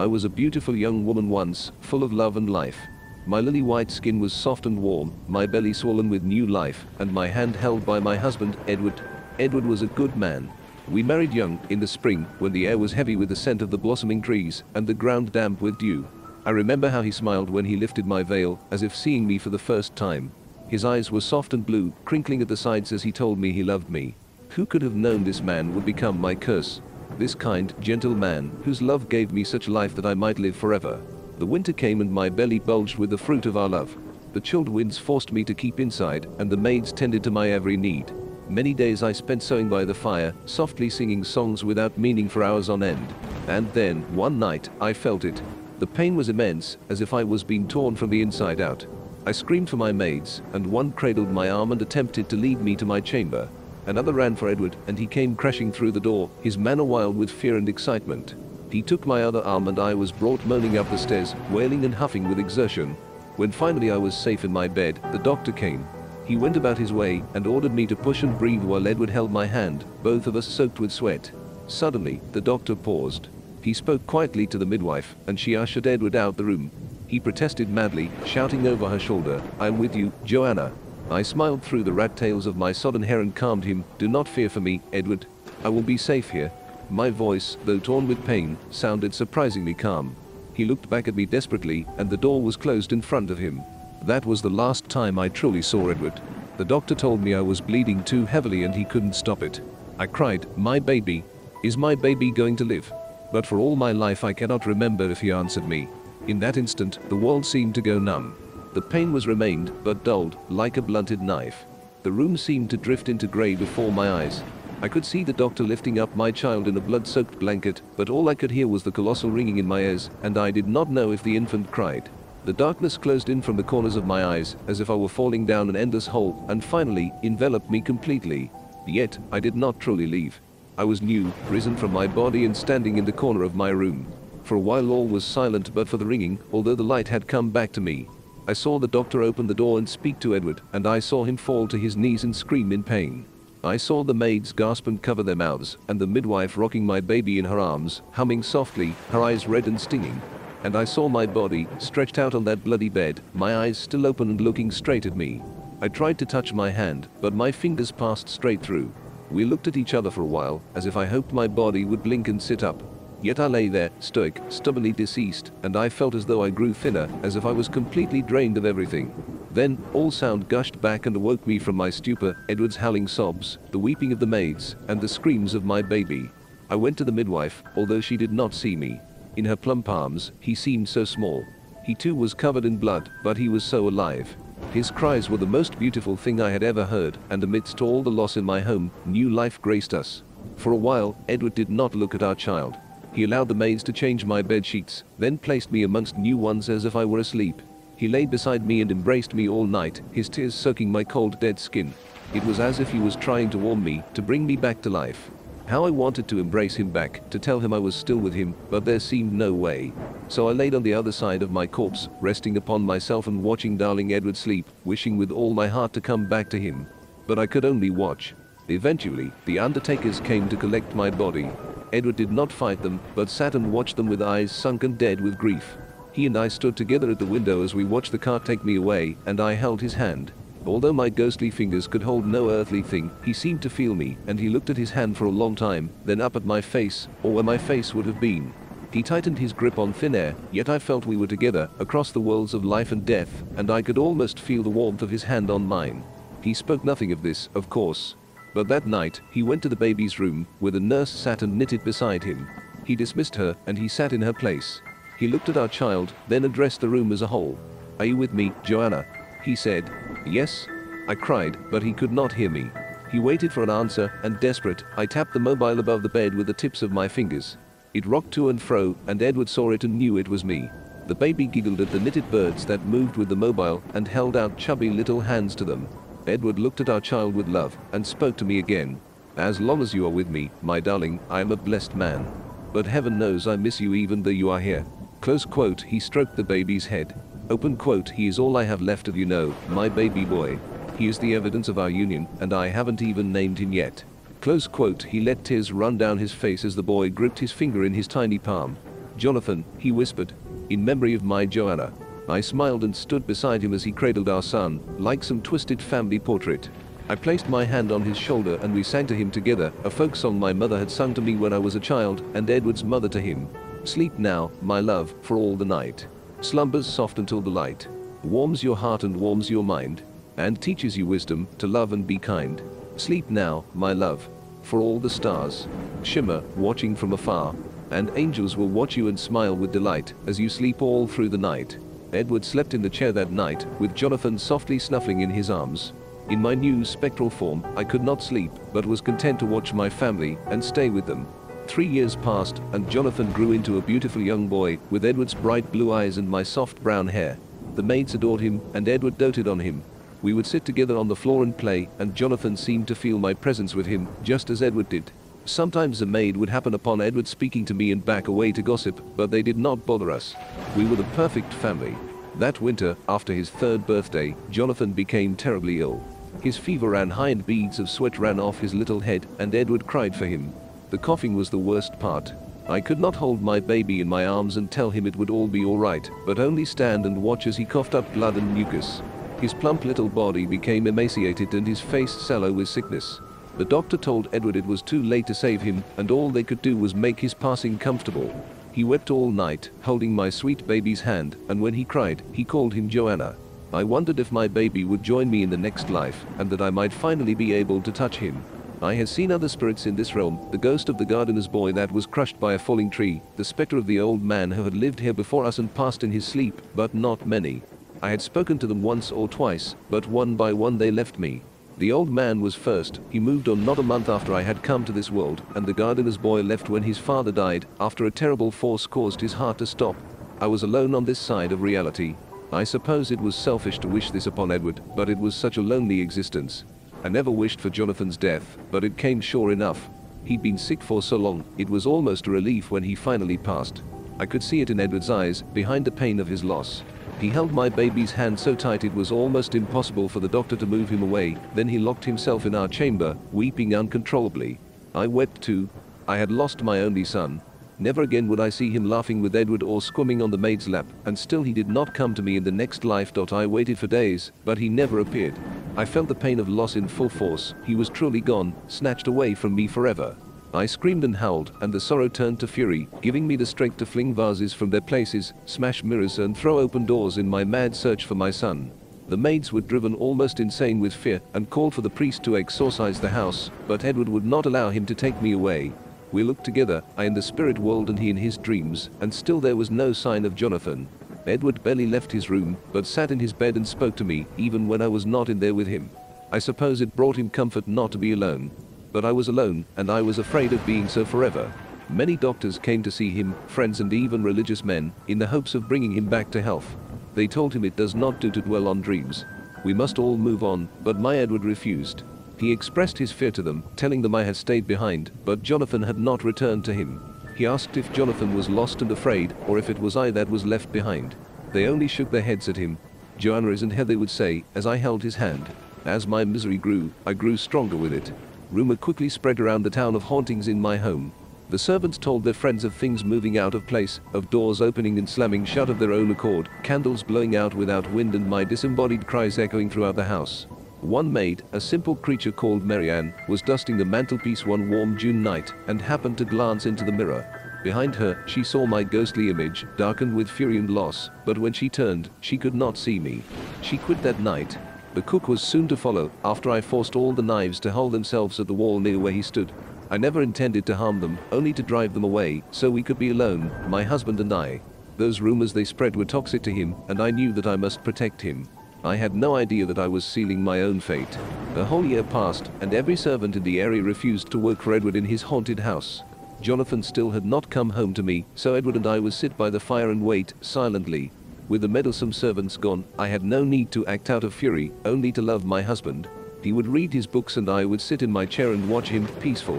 I was a beautiful young woman once, full of love and life. My lily white skin was soft and warm, my belly swollen with new life, and my hand held by my husband, Edward. Edward was a good man. We married young, in the spring, when the air was heavy with the scent of the blossoming trees, and the ground damp with dew. I remember how he smiled when he lifted my veil, as if seeing me for the first time. His eyes were soft and blue, crinkling at the sides as he told me he loved me. Who could have known this man would become my curse? This kind, gentle man, whose love gave me such life that I might live forever. The winter came and my belly bulged with the fruit of our love. The chilled winds forced me to keep inside, and the maids tended to my every need. Many days I spent sewing by the fire, softly singing songs without meaning for hours on end. And then, one night, I felt it. The pain was immense, as if I was being torn from the inside out. I screamed for my maids, and one cradled my arm and attempted to lead me to my chamber. Another ran for Edward, and he came crashing through the door, his manner wild with fear and excitement. He took my other arm and I was brought moaning up the stairs, wailing and huffing with exertion. When finally I was safe in my bed, the doctor came. He went about his way and ordered me to push and breathe while Edward held my hand, both of us soaked with sweat. Suddenly, the doctor paused. He spoke quietly to the midwife, and she ushered Edward out the room. He protested madly, shouting over her shoulder, I'm with you, Joanna. I smiled through the rat tails of my sodden hair and calmed him, Do not fear for me, Edward. I will be safe here. My voice, though torn with pain, sounded surprisingly calm. He looked back at me desperately, and the door was closed in front of him. That was the last time I truly saw Edward. The doctor told me I was bleeding too heavily and he couldn't stop it. I cried, My baby. Is my baby going to live? But for all my life I cannot remember if he answered me. In that instant, the world seemed to go numb. The pain was remained, but dulled, like a blunted knife. The room seemed to drift into grey before my eyes. I could see the doctor lifting up my child in a blood-soaked blanket, but all I could hear was the colossal ringing in my ears, and I did not know if the infant cried. The darkness closed in from the corners of my eyes, as if I were falling down an endless hole, and finally, enveloped me completely. Yet, I did not truly leave. I was new, risen from my body and standing in the corner of my room. For a while all was silent but for the ringing, although the light had come back to me. I saw the doctor open the door and speak to Edward, and I saw him fall to his knees and scream in pain. I saw the maids gasp and cover their mouths, and the midwife rocking my baby in her arms, humming softly, her eyes red and stinging. And I saw my body, stretched out on that bloody bed, my eyes still open and looking straight at me. I tried to touch my hand, but my fingers passed straight through. We looked at each other for a while, as if I hoped my body would blink and sit up. Yet I lay there, stoic, stubbornly deceased, and I felt as though I grew thinner, as if I was completely drained of everything. Then, all sound gushed back and awoke me from my stupor, Edward's howling sobs, the weeping of the maids, and the screams of my baby. I went to the midwife, although she did not see me. In her plump arms, he seemed so small. He too was covered in blood, but he was so alive. His cries were the most beautiful thing I had ever heard, and amidst all the loss in my home, new life graced us. For a while, Edward did not look at our child. He allowed the maids to change my bed sheets, then placed me amongst new ones as if I were asleep. He lay beside me and embraced me all night, his tears soaking my cold dead skin. It was as if he was trying to warm me, to bring me back to life. How I wanted to embrace him back, to tell him I was still with him, but there seemed no way. So I laid on the other side of my corpse, resting upon myself and watching darling Edward sleep, wishing with all my heart to come back to him. But I could only watch. Eventually, the undertakers came to collect my body. Edward did not fight them, but sat and watched them with eyes sunk and dead with grief. He and I stood together at the window as we watched the car take me away, and I held his hand. Although my ghostly fingers could hold no earthly thing, he seemed to feel me, and he looked at his hand for a long time, then up at my face, or where my face would have been. He tightened his grip on thin air, yet I felt we were together, across the worlds of life and death, and I could almost feel the warmth of his hand on mine. He spoke nothing of this, of course, but that night, he went to the baby's room, where the nurse sat and knitted beside him. He dismissed her, and he sat in her place. He looked at our child, then addressed the room as a whole. Are you with me, Joanna? He said. Yes. I cried, but he could not hear me. He waited for an answer, and desperate, I tapped the mobile above the bed with the tips of my fingers. It rocked to and fro, and Edward saw it and knew it was me. The baby giggled at the knitted birds that moved with the mobile and held out chubby little hands to them. Edward looked at our child with love and spoke to me again. As long as you are with me, my darling, I am a blessed man. But heaven knows I miss you even though you are here. Close quote, he stroked the baby's head. Open quote, he is all I have left of you know, my baby boy. He is the evidence of our union, and I haven't even named him yet. Close quote, he let tears run down his face as the boy gripped his finger in his tiny palm. Jonathan, he whispered. In memory of my Joanna. I smiled and stood beside him as he cradled our son, like some twisted family portrait. I placed my hand on his shoulder and we sang to him together, a folk song my mother had sung to me when I was a child, and Edward's mother to him. Sleep now, my love, for all the night. Slumbers soft until the light warms your heart and warms your mind, and teaches you wisdom to love and be kind. Sleep now, my love, for all the stars shimmer, watching from afar, and angels will watch you and smile with delight as you sleep all through the night. Edward slept in the chair that night, with Jonathan softly snuffling in his arms. In my new spectral form, I could not sleep, but was content to watch my family and stay with them. Three years passed, and Jonathan grew into a beautiful young boy, with Edward's bright blue eyes and my soft brown hair. The maids adored him, and Edward doted on him. We would sit together on the floor and play, and Jonathan seemed to feel my presence with him, just as Edward did. Sometimes a maid would happen upon Edward speaking to me and back away to gossip, but they did not bother us. We were the perfect family. That winter, after his third birthday, Jonathan became terribly ill. His fever ran high and beads of sweat ran off his little head, and Edward cried for him. The coughing was the worst part. I could not hold my baby in my arms and tell him it would all be alright, but only stand and watch as he coughed up blood and mucus. His plump little body became emaciated and his face sallow with sickness. The doctor told Edward it was too late to save him, and all they could do was make his passing comfortable. He wept all night, holding my sweet baby's hand, and when he cried, he called him Joanna. I wondered if my baby would join me in the next life, and that I might finally be able to touch him. I had seen other spirits in this realm, the ghost of the gardener's boy that was crushed by a falling tree, the spectre of the old man who had lived here before us and passed in his sleep, but not many. I had spoken to them once or twice, but one by one they left me. The old man was first, he moved on not a month after I had come to this world, and the gardener's boy left when his father died, after a terrible force caused his heart to stop. I was alone on this side of reality, I suppose it was selfish to wish this upon Edward, but it was such a lonely existence. I never wished for Jonathan's death, but it came sure enough. He'd been sick for so long, it was almost a relief when he finally passed. I could see it in Edward's eyes, behind the pain of his loss. He held my baby's hand so tight it was almost impossible for the doctor to move him away, then he locked himself in our chamber, weeping uncontrollably. I wept too. I had lost my only son, Never again would I see him laughing with Edward or squirming on the maid's lap, and still he did not come to me in the next life. I waited for days, but he never appeared. I felt the pain of loss in full force. He was truly gone, snatched away from me forever. I screamed and howled, and the sorrow turned to fury, giving me the strength to fling vases from their places, smash mirrors, and throw open doors in my mad search for my son. The maids were driven almost insane with fear and called for the priest to exorcise the house, but Edward would not allow him to take me away. We looked together, I in the spirit world and he in his dreams, and still there was no sign of Jonathan. Edward barely left his room, but sat in his bed and spoke to me, even when I was not in there with him. I suppose it brought him comfort not to be alone. But I was alone, and I was afraid of being so forever. Many doctors came to see him, friends and even religious men, in the hopes of bringing him back to health. They told him it does not do to dwell on dreams. We must all move on, but my Edward refused. He expressed his fear to them, telling them I had stayed behind, but Jonathan had not returned to him. He asked if Jonathan was lost and afraid, or if it was I that was left behind. They only shook their heads at him. Joanna isn't they would say, as I held his hand. As my misery grew, I grew stronger with it. Rumor quickly spread around the town of hauntings in my home. The servants told their friends of things moving out of place, of doors opening and slamming shut of their own accord, candles blowing out without wind and my disembodied cries echoing throughout the house. One maid, a simple creature called Marianne, was dusting the mantelpiece one warm June night and happened to glance into the mirror. Behind her, she saw my ghostly image, darkened with fury and loss, but when she turned, she could not see me. She quit that night. The cook was soon to follow, after I forced all the knives to hold themselves at the wall near where he stood. I never intended to harm them, only to drive them away, so we could be alone, my husband and I. Those rumors they spread were toxic to him, and I knew that I must protect him. I had no idea that I was sealing my own fate. A whole year passed, and every servant in the area refused to work for Edward in his haunted house. Jonathan still had not come home to me, so Edward and I would sit by the fire and wait, silently. With the meddlesome servants gone, I had no need to act out of fury, only to love my husband. He would read his books and I would sit in my chair and watch him, peaceful.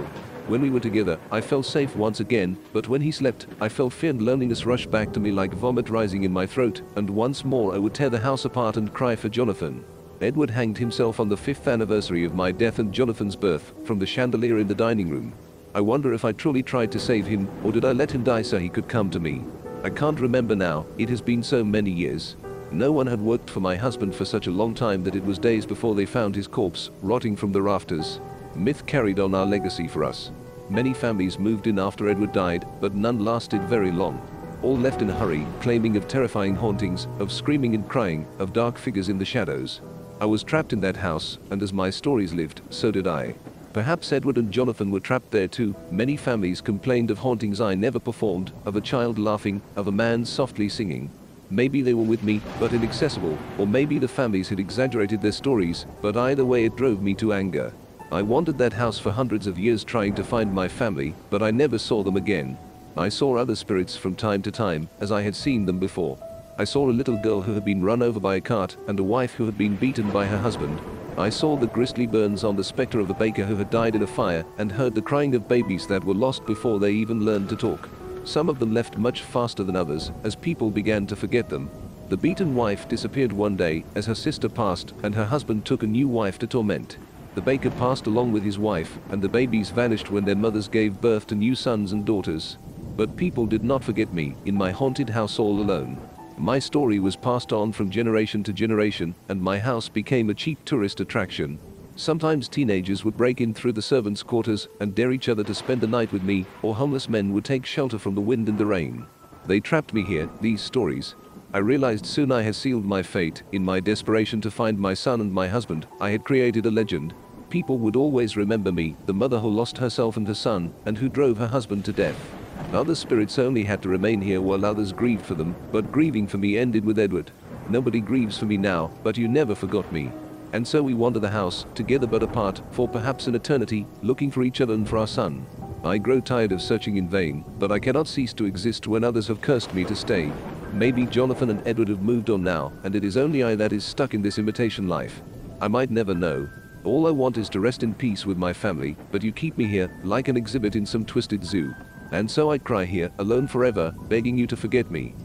When we were together, I felt safe once again, but when he slept, I felt fear and loneliness rush back to me like vomit rising in my throat, and once more I would tear the house apart and cry for Jonathan. Edward hanged himself on the fifth anniversary of my death and Jonathan's birth, from the chandelier in the dining room. I wonder if I truly tried to save him, or did I let him die so he could come to me. I can't remember now, it has been so many years. No one had worked for my husband for such a long time that it was days before they found his corpse, rotting from the rafters. Myth carried on our legacy for us. Many families moved in after Edward died, but none lasted very long. All left in a hurry, claiming of terrifying hauntings, of screaming and crying, of dark figures in the shadows. I was trapped in that house, and as my stories lived, so did I. Perhaps Edward and Jonathan were trapped there too. Many families complained of hauntings I never performed, of a child laughing, of a man softly singing. Maybe they were with me, but inaccessible, or maybe the families had exaggerated their stories, but either way it drove me to anger. I wandered that house for hundreds of years trying to find my family, but I never saw them again. I saw other spirits from time to time, as I had seen them before. I saw a little girl who had been run over by a cart and a wife who had been beaten by her husband, I saw the grisly burns on the spectre of the baker who had died in a fire and heard the crying of babies that were lost before they even learned to talk. Some of them left much faster than others as people began to forget them. The beaten wife disappeared one day as her sister passed and her husband took a new wife to torment. The baker passed along with his wife and the babies vanished when their mothers gave birth to new sons and daughters. But people did not forget me in my haunted house all alone. My story was passed on from generation to generation, and my house became a cheap tourist attraction. Sometimes teenagers would break in through the servants' quarters and dare each other to spend the night with me, or homeless men would take shelter from the wind and the rain. They trapped me here, these stories. I realized soon I had sealed my fate. In my desperation to find my son and my husband, I had created a legend. People would always remember me, the mother who lost herself and her son, and who drove her husband to death. Other spirits only had to remain here while others grieved for them, but grieving for me ended with Edward. Nobody grieves for me now, but you never forgot me. And so we wander the house, together but apart, for perhaps an eternity, looking for each other and for our son. I grow tired of searching in vain, but I cannot cease to exist when others have cursed me to stay. Maybe Jonathan and Edward have moved on now, and it is only I that is stuck in this imitation life. I might never know. All I want is to rest in peace with my family, but you keep me here, like an exhibit in some twisted zoo. And so I cry here, alone forever, begging you to forget me.